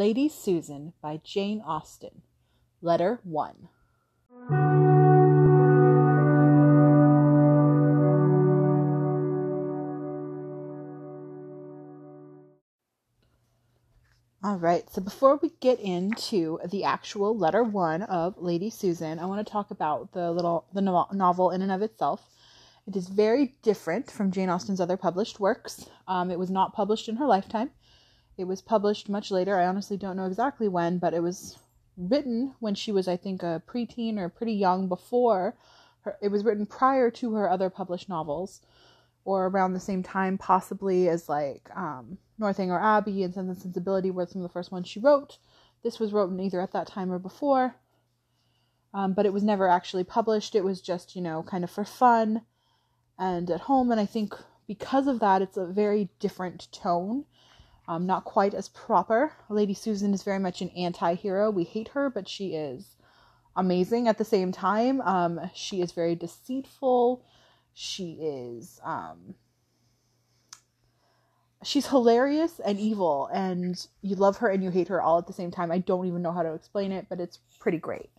Lady Susan by Jane Austen. Letter 1. All right, so before we get into the actual letter one of Lady Susan, I want to talk about the little the novel in and of itself. It is very different from Jane Austen's other published works. Um, it was not published in her lifetime. It was published much later. I honestly don't know exactly when, but it was written when she was, I think, a preteen or pretty young before her. It was written prior to her other published novels, or around the same time, possibly as like um, Northanger Abbey and Sense and Sensibility were some of the first ones she wrote. This was written either at that time or before, um, but it was never actually published. It was just, you know, kind of for fun and at home. And I think because of that, it's a very different tone. Um, not quite as proper. Lady Susan is very much an anti hero. We hate her, but she is amazing at the same time. Um, she is very deceitful. She is um, she's hilarious and evil and you love her and you hate her all at the same time. I don't even know how to explain it, but it's pretty great.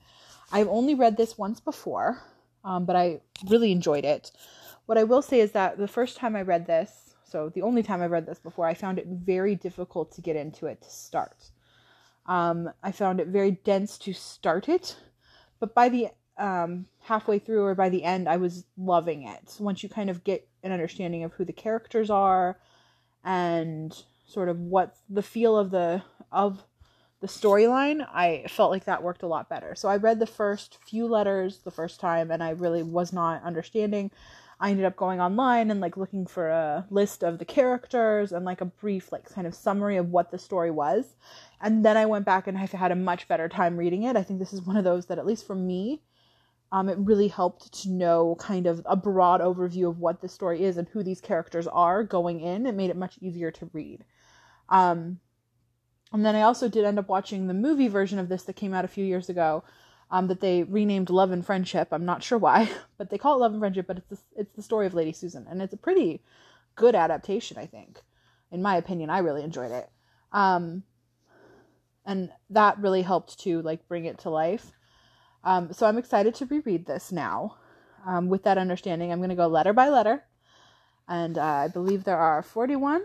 I've only read this once before, um, but I really enjoyed it. What I will say is that the first time I read this, so the only time I've read this before, I found it very difficult to get into it to start. Um, I found it very dense to start it, but by the um, halfway through or by the end, I was loving it. Once you kind of get an understanding of who the characters are, and sort of what the feel of the of the storyline, I felt like that worked a lot better. So I read the first few letters the first time and I really was not understanding. I ended up going online and like looking for a list of the characters and like a brief like kind of summary of what the story was. And then I went back and I had a much better time reading it. I think this is one of those that at least for me um, it really helped to know kind of a broad overview of what the story is and who these characters are going in. It made it much easier to read. Um, and then I also did end up watching the movie version of this that came out a few years ago. Um, that they renamed Love and Friendship. I'm not sure why, but they call it Love and Friendship. But it's the, it's the story of Lady Susan, and it's a pretty good adaptation, I think. In my opinion, I really enjoyed it. Um, and that really helped to like bring it to life. Um, so I'm excited to reread this now. Um, with that understanding, I'm going to go letter by letter. And uh, I believe there are 41,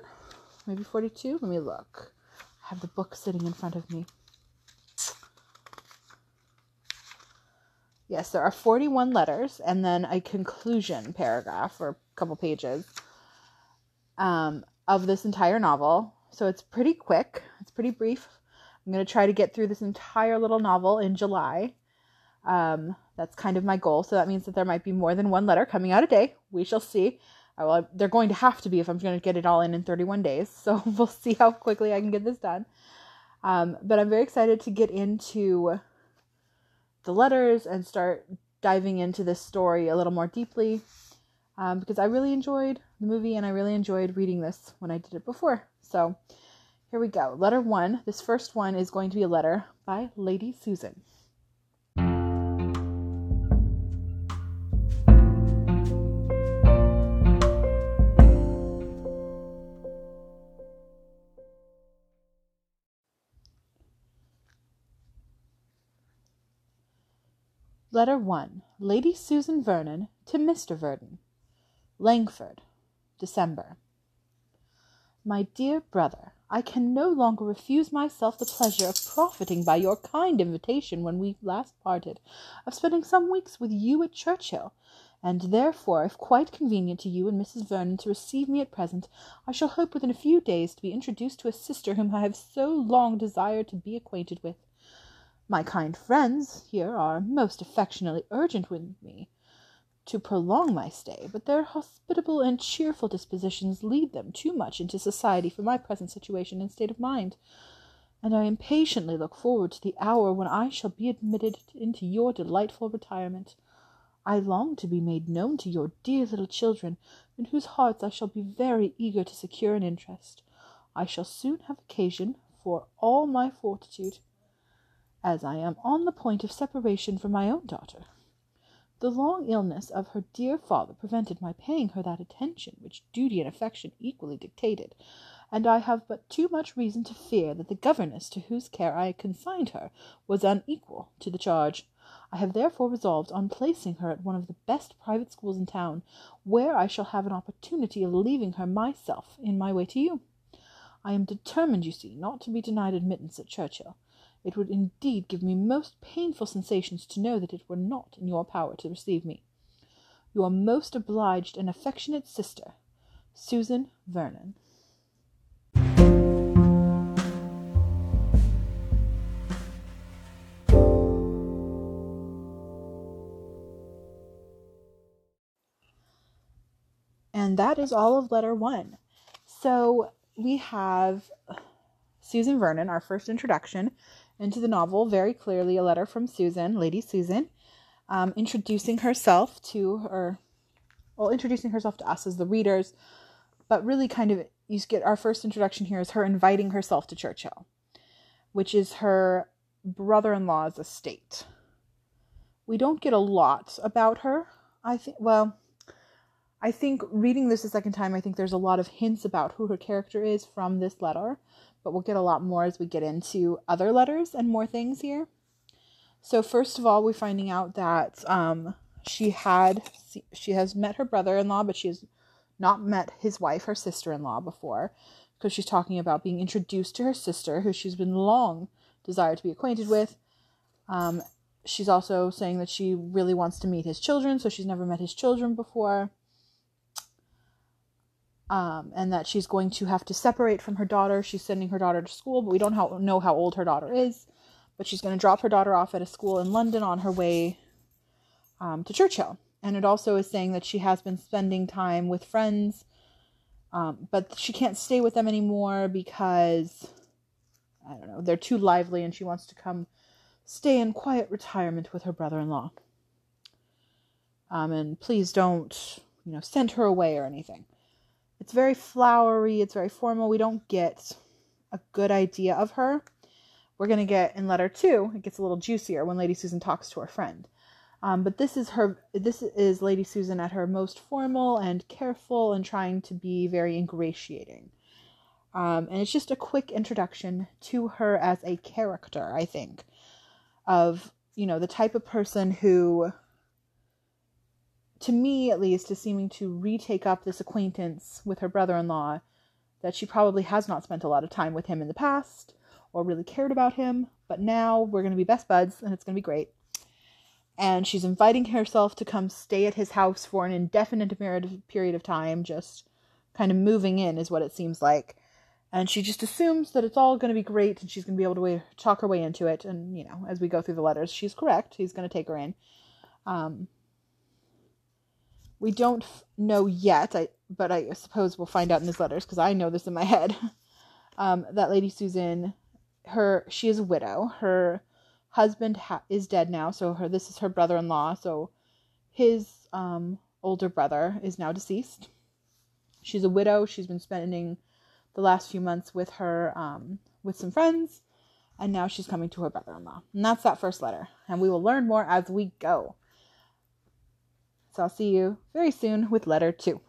maybe 42. Let me look. I have the book sitting in front of me. Yes, there are 41 letters and then a conclusion paragraph or a couple pages um, of this entire novel. So it's pretty quick, it's pretty brief. I'm going to try to get through this entire little novel in July. Um, that's kind of my goal. So that means that there might be more than one letter coming out a day. We shall see. Will, they're going to have to be if I'm going to get it all in in 31 days. So we'll see how quickly I can get this done. Um, but I'm very excited to get into the letters and start diving into this story a little more deeply um, because I really enjoyed the movie and I really enjoyed reading this when I did it before. So here we go. Letter one. This first one is going to be a letter by Lady Susan. Letter 1 Lady Susan Vernon to Mr. Vernon. Langford, December. My dear brother, I can no longer refuse myself the pleasure of profiting by your kind invitation when we last parted, of spending some weeks with you at Churchhill, and therefore, if quite convenient to you and Mrs. Vernon to receive me at present, I shall hope within a few days to be introduced to a sister whom I have so long desired to be acquainted with. My kind friends here are most affectionately urgent with me to prolong my stay, but their hospitable and cheerful dispositions lead them too much into society for my present situation and state of mind, and I impatiently look forward to the hour when I shall be admitted into your delightful retirement. I long to be made known to your dear little children, in whose hearts I shall be very eager to secure an interest. I shall soon have occasion for all my fortitude as I am on the point of separation from my own daughter. The long illness of her dear father prevented my paying her that attention which duty and affection equally dictated, and I have but too much reason to fear that the governess to whose care I consigned her was unequal to the charge. I have therefore resolved on placing her at one of the best private schools in town, where I shall have an opportunity of leaving her myself in my way to you. I am determined, you see, not to be denied admittance at Churchhill. It would indeed give me most painful sensations to know that it were not in your power to receive me. Your most obliged and affectionate sister, Susan Vernon. And that is all of letter one. So we have Susan Vernon, our first introduction into the novel, very clearly a letter from Susan, Lady Susan, um, introducing herself to her, well, introducing herself to us as the readers, but really kind of, you get our first introduction here is her inviting herself to Churchhill, which is her brother in law's estate. We don't get a lot about her. I think, well, I think reading this a second time, I think there's a lot of hints about who her character is from this letter, but we'll get a lot more as we get into other letters and more things here. So first of all, we're finding out that um, she had she has met her brother-in-law, but she has not met his wife, her sister-in-law, before, because she's talking about being introduced to her sister, who she's been long desired to be acquainted with. Um, she's also saying that she really wants to meet his children, so she's never met his children before um, and that she's going to have to separate from her daughter. She's sending her daughter to school, but we don't how, know how old her daughter is. But she's going to drop her daughter off at a school in London on her way um, to Churchhill. And it also is saying that she has been spending time with friends, um, but she can't stay with them anymore because, I don't know, they're too lively and she wants to come stay in quiet retirement with her brother in law. Um, and please don't, you know, send her away or anything. It's very flowery, it's very formal. We don't get a good idea of her. We're going to get in letter two, it gets a little juicier when Lady Susan talks to her friend. Um, but this is her this is Lady Susan at her most formal and careful and trying to be very ingratiating. Um, and it's just a quick introduction to her as a character, I think, of you know the type of person who to me at least, is seeming to retake up this acquaintance with her brother in law that she probably has not spent a lot of time with him in the past or really cared about him, but now we're going to be best buds and it's going to be great. And she's inviting herself to come stay at his house for an indefinite period of time, just kind of moving in, is what it seems like. And she just assumes that it's all going to be great and she's going to be able to talk her way into it. And, you know, as we go through the letters, she's correct. He's going to take her in. Um, we don't know yet, I, but I suppose we'll find out in his letters because I know this in my head. Um, that Lady Susan, her she is a widow. Her husband ha- is dead now, so her this is her brother-in-law. So his um, older brother is now deceased. She's a widow. She's been spending the last few months with her um, with some friends, and now she's coming to her brother-in-law. And that's that first letter. And we will learn more as we go. So I'll see you very soon with letter two.